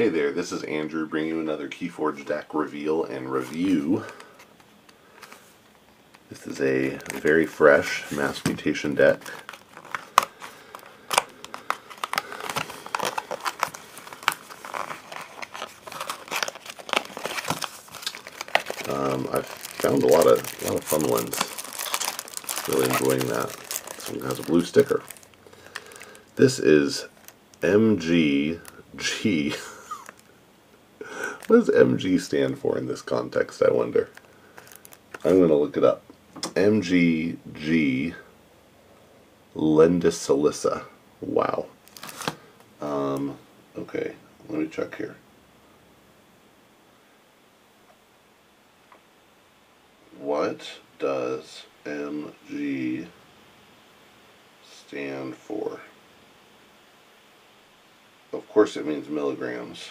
Hey there, this is Andrew bringing you another Keyforge deck reveal and review. This is a very fresh Mass Mutation deck. Um, I've found a lot of a lot of fun ones. Really enjoying that. This one has a blue sticker. This is MGG. What does MG stand for in this context, I wonder? I'm going to look it up. MGG Lentisolissa. Wow. Um, okay, let me check here. What does MG stand for? Of course it means milligrams.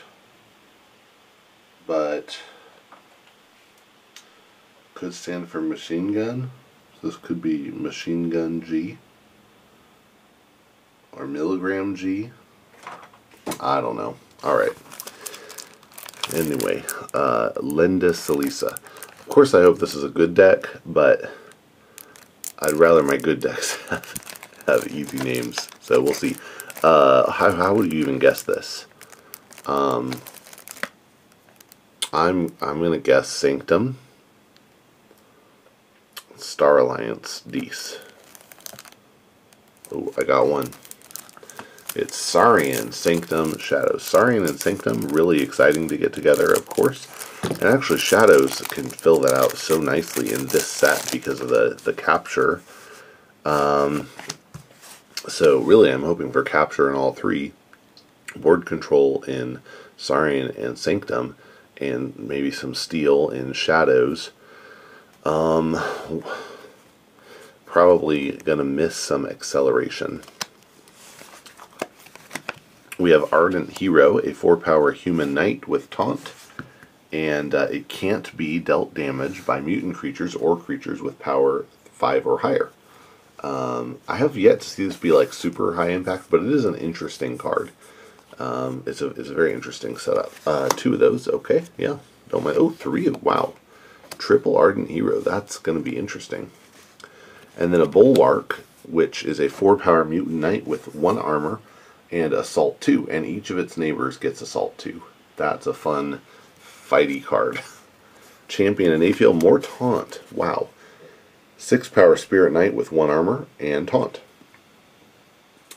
But could stand for machine gun. So this could be machine gun G or milligram G. I don't know. All right. Anyway, uh, Linda Salisa. Of course, I hope this is a good deck, but I'd rather my good decks have, have easy names. So we'll see. Uh, how, how would you even guess this? Um, I'm I'm gonna guess Sanctum, Star Alliance, Dees. Oh, I got one. It's Saurian, Sanctum, Shadows. Saurian and Sanctum, really exciting to get together, of course. And actually, Shadows can fill that out so nicely in this set because of the, the capture. Um, so really, I'm hoping for capture in all three. Board control in Saurian and Sanctum, and maybe some steel in Shadows. Um, probably going to miss some acceleration. We have Ardent Hero, a 4-power human knight with taunt, and uh, it can't be dealt damage by mutant creatures or creatures with power 5 or higher. Um, I have yet to see this be like super high impact, but it is an interesting card. Um, it's a it's a very interesting setup. Uh, two of those, okay, yeah, don't mind. Oh, three wow, triple ardent hero. That's going to be interesting. And then a bulwark, which is a four power mutant knight with one armor and assault 2, and each of its neighbors gets assault 2. That's a fun fighty card. Champion Anaphiel, more taunt. Wow. 6 power Spirit Knight with 1 armor and taunt.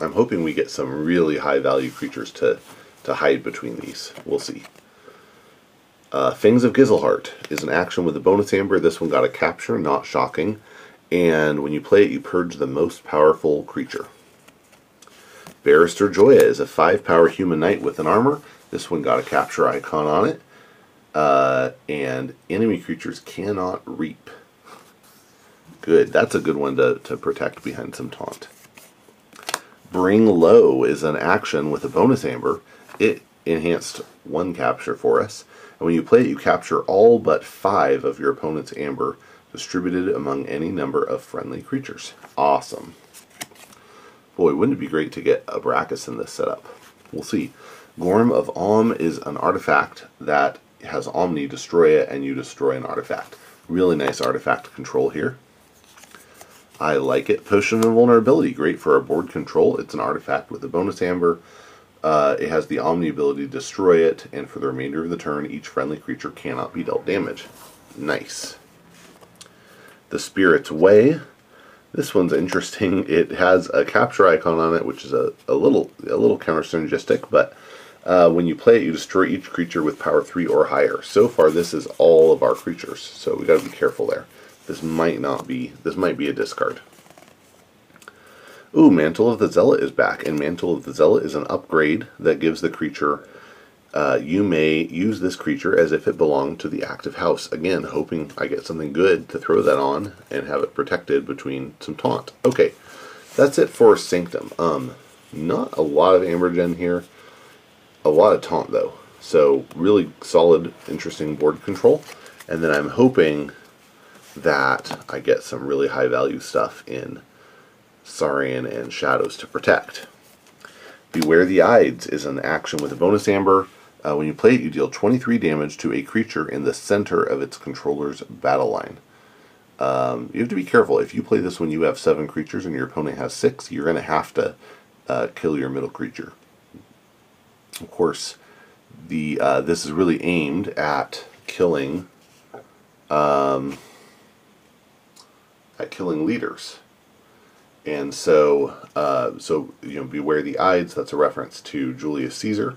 I'm hoping we get some really high value creatures to, to hide between these. We'll see. Uh, Fangs of Gizelhart is an action with a bonus amber. This one got a capture, not shocking. And when you play it, you purge the most powerful creature. Barrister Joya is a 5 power human knight with an armor. This one got a capture icon on it. Uh, and enemy creatures cannot reap. Good. That's a good one to, to protect behind some taunt. Bring Low is an action with a bonus amber. It enhanced one capture for us. And when you play it, you capture all but five of your opponent's amber distributed among any number of friendly creatures. Awesome. Boy, wouldn't it be great to get a Brackus in this setup? We'll see. Gorm of Om is an artifact that has Omni destroy it and you destroy an artifact. Really nice artifact control here. I like it. Potion of Vulnerability, great for our board control. It's an artifact with a bonus amber. Uh, it has the Omni ability to destroy it, and for the remainder of the turn, each friendly creature cannot be dealt damage. Nice. The Spirit's Way this one's interesting. It has a capture icon on it, which is a, a little a little counter synergistic, but uh, when you play it, you destroy each creature with power 3 or higher. So far, this is all of our creatures, so we got to be careful there. This might not be, this might be a discard. Ooh, Mantle of the Zealot is back, and Mantle of the Zealot is an upgrade that gives the creature uh, you may use this creature as if it belonged to the active house. Again, hoping I get something good to throw that on and have it protected between some taunt. Okay, that's it for Sanctum. Um, not a lot of Ambergen here. A lot of taunt, though. So, really solid, interesting board control. And then I'm hoping that I get some really high value stuff in Saurian and Shadows to protect. Beware the Ides is an action with a bonus amber Uh, when you play it, you deal 23 damage to a creature in the center of its controller's battle line. Um, you have to be careful. If you play this when you have seven creatures and your opponent has six, you're going to have to uh, kill your middle creature. Of course, the uh, this is really aimed at killing um, at killing leaders. And so, uh, so you know, beware the Ides. That's a reference to Julius Caesar,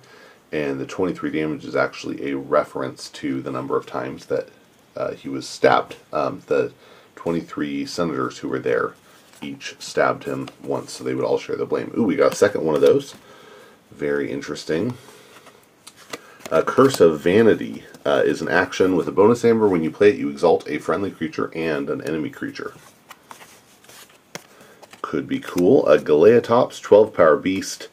and the 23 damage is actually a reference to the number of times that uh, he was stabbed. Um, the 23 senators who were there each stabbed him once, so they would all share the blame. Ooh, we got a second one of those. Very interesting. A Curse of Vanity uh, is an action with a bonus amber. When you play it, you exalt a friendly creature and an enemy creature. Could be cool. A Galeatops 12 power beast.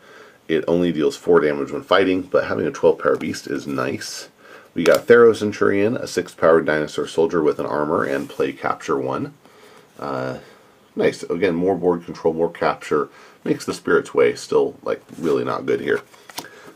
It only deals 4 damage when fighting, but having a 12 power beast is nice. We got Theros Centurion, a 6 power dinosaur soldier with an armor and play capture 1. Uh, nice. Again, more board control, more capture. Makes the Spirit's Way still, like, really not good here.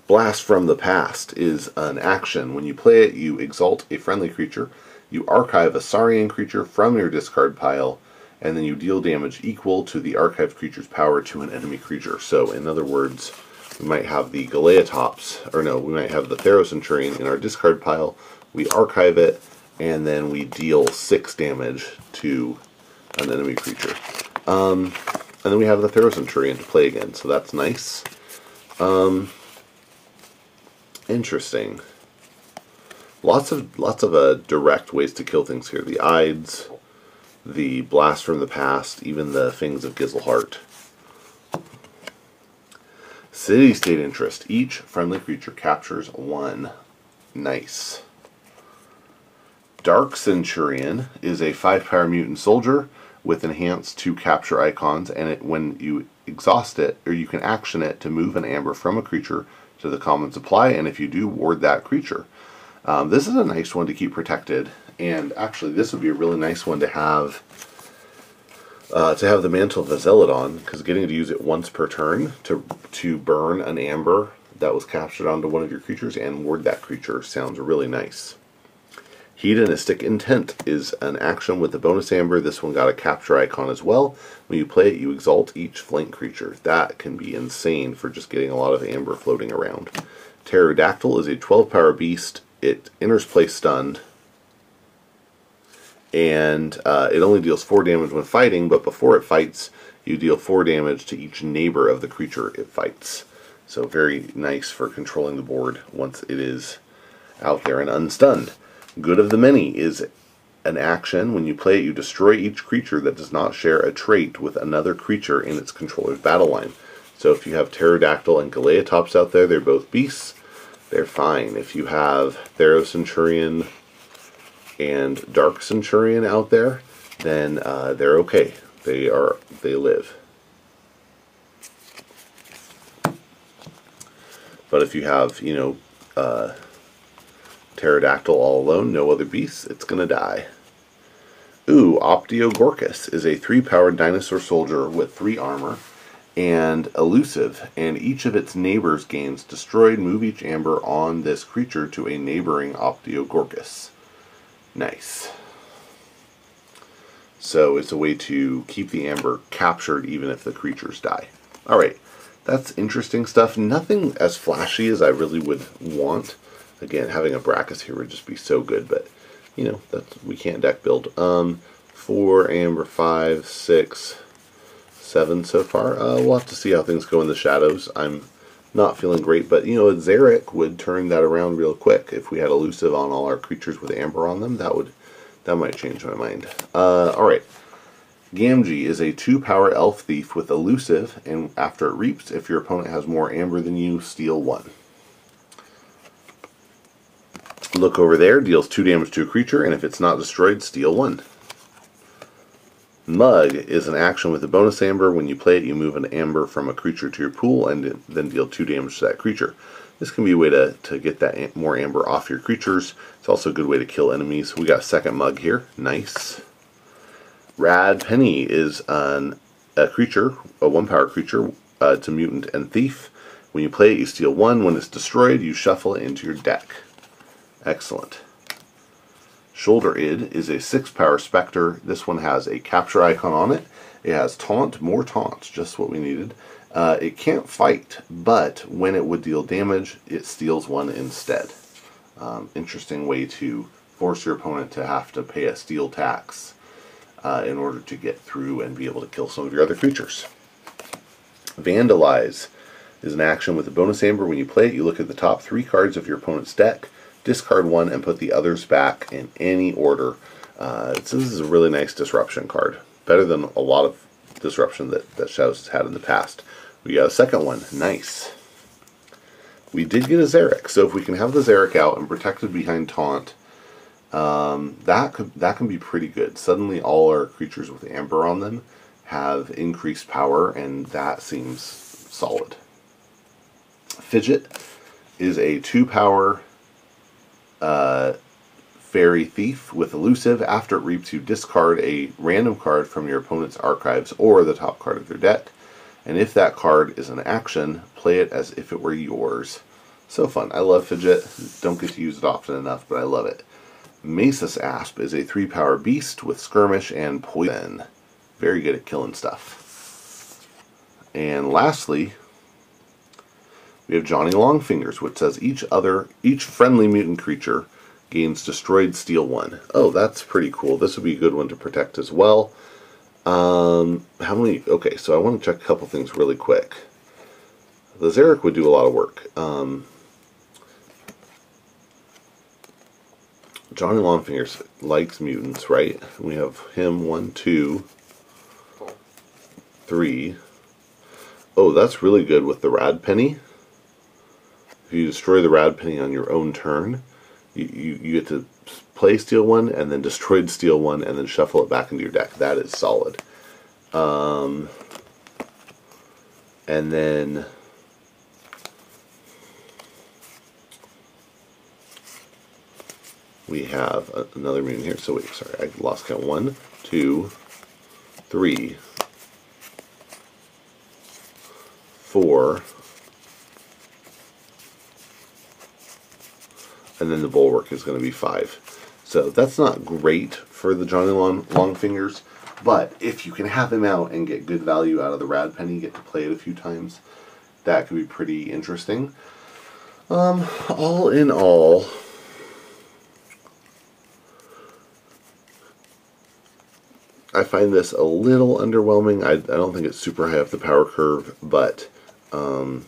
Blast from the Past is an action. When you play it, you exalt a friendly creature, you archive a Saurian creature from your discard pile, and then you deal damage equal to the archived creature's power to an enemy creature. So, in other words, we might have the Galeatops, or no, we might have the Theros Centurion in our discard pile. We archive it, and then we deal 6 damage to an enemy creature. Um, and then we have the Theros Centurion to play again, so that's nice. Um, Interesting. Lots of lots of uh, direct ways to kill things here. The Ides, the Blast from the Past, even the Fangs of Gizelhart. City State Interest. Each friendly creature captures one. Nice. Dark Centurion is a 5 power mutant soldier with enhanced to capture icons, and it, when you exhaust it, or you can action it to move an amber from a creature to the common supply, and if you do, ward that creature. Um, this is a nice one to keep protected, and actually this would be a really nice one to have uh, to have the Mantle of Zealot because getting to use it once per turn to, to burn an amber that was captured onto one of your creatures and ward that creature sounds really nice. Hedonistic Intent is an action with a bonus amber. This one got a capture icon as well. When you play it, you exalt each flank creature. That can be insane for just getting a lot of amber floating around. Pterodactyl is a 12 power beast. It enters play stunned. And uh, it only deals 4 damage when fighting, but before it fights, you deal 4 damage to each neighbor of the creature it fights. So very nice for controlling the board once it is out there and unstunned. Good of the Many is an action. When you play it, you destroy each creature that does not share a trait with another creature in its controller's battle line. So if you have Pterodactyl and Galeatops out there, they're both beasts. They're fine. If you have Theros Centurion and Dark Centurion out there, then uh, they're okay. They are they live. But if you have, you know, uh, Pterodactyl all alone, no other beasts, it's gonna die. Ooh, Ophiogorkus is a three-powered dinosaur soldier with three armor and elusive, and each of its neighbors gains destroyed. Move each amber on this creature to a neighboring Ophiogorkus. Nice. So it's a way to keep the amber captured even if the creatures die. Alright, that's interesting stuff. Nothing as flashy as I really would want. Again, having a Brackus here would just be so good, but you know, that's we can't deck build. Um, four, amber, five, six, seven so far. Uh, we'll have to see how things go in the shadows. I'm not feeling great, but you know, Zarek would turn that around real quick. If we had elusive on all our creatures with amber on them, that would that might change my mind. Uh, all right. Gamgee is a two power elf thief with elusive, and after it reaps, if your opponent has more amber than you, steal one. Look over there, deals 2 damage to a creature, and if it's not destroyed, steal 1. Mug is an action with a bonus amber. When you play it, you move an amber from a creature to your pool and then deal 2 damage to that creature. This can be a way to, to get that more amber off your creatures. It's also a good way to kill enemies. We got a second mug here. Nice. Rad Penny is an, a creature, a one power creature. Uh, it's a mutant and thief. When you play it, you steal one. When it's destroyed, you shuffle it into your deck. Excellent. Shoulder Id is a 6 power Spectre. This one has a capture icon on it. It has taunt, more taunts, just what we needed. Uh, it can't fight, but when it would deal damage, it steals one instead. Um, interesting way to force your opponent to have to pay a steal tax uh, in order to get through and be able to kill some of your other creatures. Vandalize is an action with a bonus amber. When you play it, you look at the top three cards of your opponent's deck, discard one, and put the others back in any order. Uh, so this is a really nice disruption card. Better than a lot of disruption that, that Shadows has had in the past. We got a second one. Nice. We did get a Xeric, so if we can have the Xeric out and protected behind Taunt, um, that could, that can be pretty good. Suddenly, all our creatures with Amber on them have increased power, and that seems solid. Fidget is a two power uh, fairy thief with elusive. After it reaps, you discard a random card from your opponent's archives or the top card of their deck and if that card is an action, play it as if it were yours. So fun. I love Fidget. Don't get to use it often enough, but I love it. Mesa's Asp is a 3 power beast with skirmish and poison. Very good at killing stuff. And lastly, we have Johnny Longfingers, which says each other, each friendly mutant creature gains destroyed steel one. Oh, that's pretty cool. This would be a good one to protect as well. Um, how many? Okay, so I want to check a couple things really quick. The Xeric would do a lot of work. Um, Johnny Longfingers likes mutants, right? We have him one, two, three. Oh, that's really good with the Rad Penny. If you destroy the Rad Penny on your own turn, you, you, you get to play steal one and then destroyed steal one and then shuffle it back into your deck. That is solid. Um, and then we have another mutant here. So wait, sorry, I lost count. One, two, three, four, and then the bulwark is going to be five. So that's not great for the Johnny Long, long Fingers, but if you can have him out and get good value out of the Rad Penny, get to play it a few times, that could be pretty interesting. Um, all in all, I find this a little underwhelming. I, I don't think it's super high up the power curve, but um,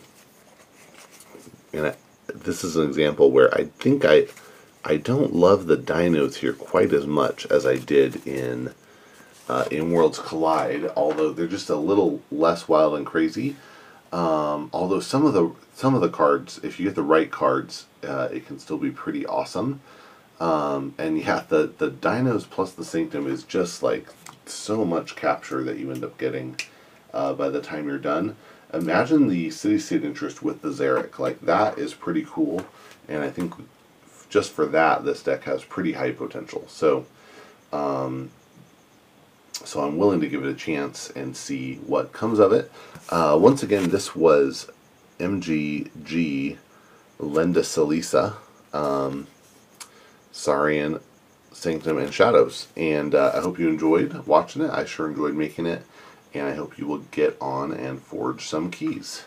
and I, this is an example where I think I I don't love the dinos here quite as much as I did in uh, in Worlds Collide, although they're just a little less wild and crazy. Um, although some of the some of the cards, if you get the right cards, uh, it can still be pretty awesome. Um, and yeah, the the dinos plus the sanctum is just like so much capture that you end up getting uh, by the time you're done imagine the city state interest with the Xeric. Like that is pretty cool, and I think just for that, this deck has pretty high potential. So, um, so I'm willing to give it a chance and see what comes of it. Uh, once again, this was MGG Lenda Salisa, um, Sanctum, and Shadows. And uh, I hope you enjoyed watching it. I sure enjoyed making it and I hope you will get on and forge some keys.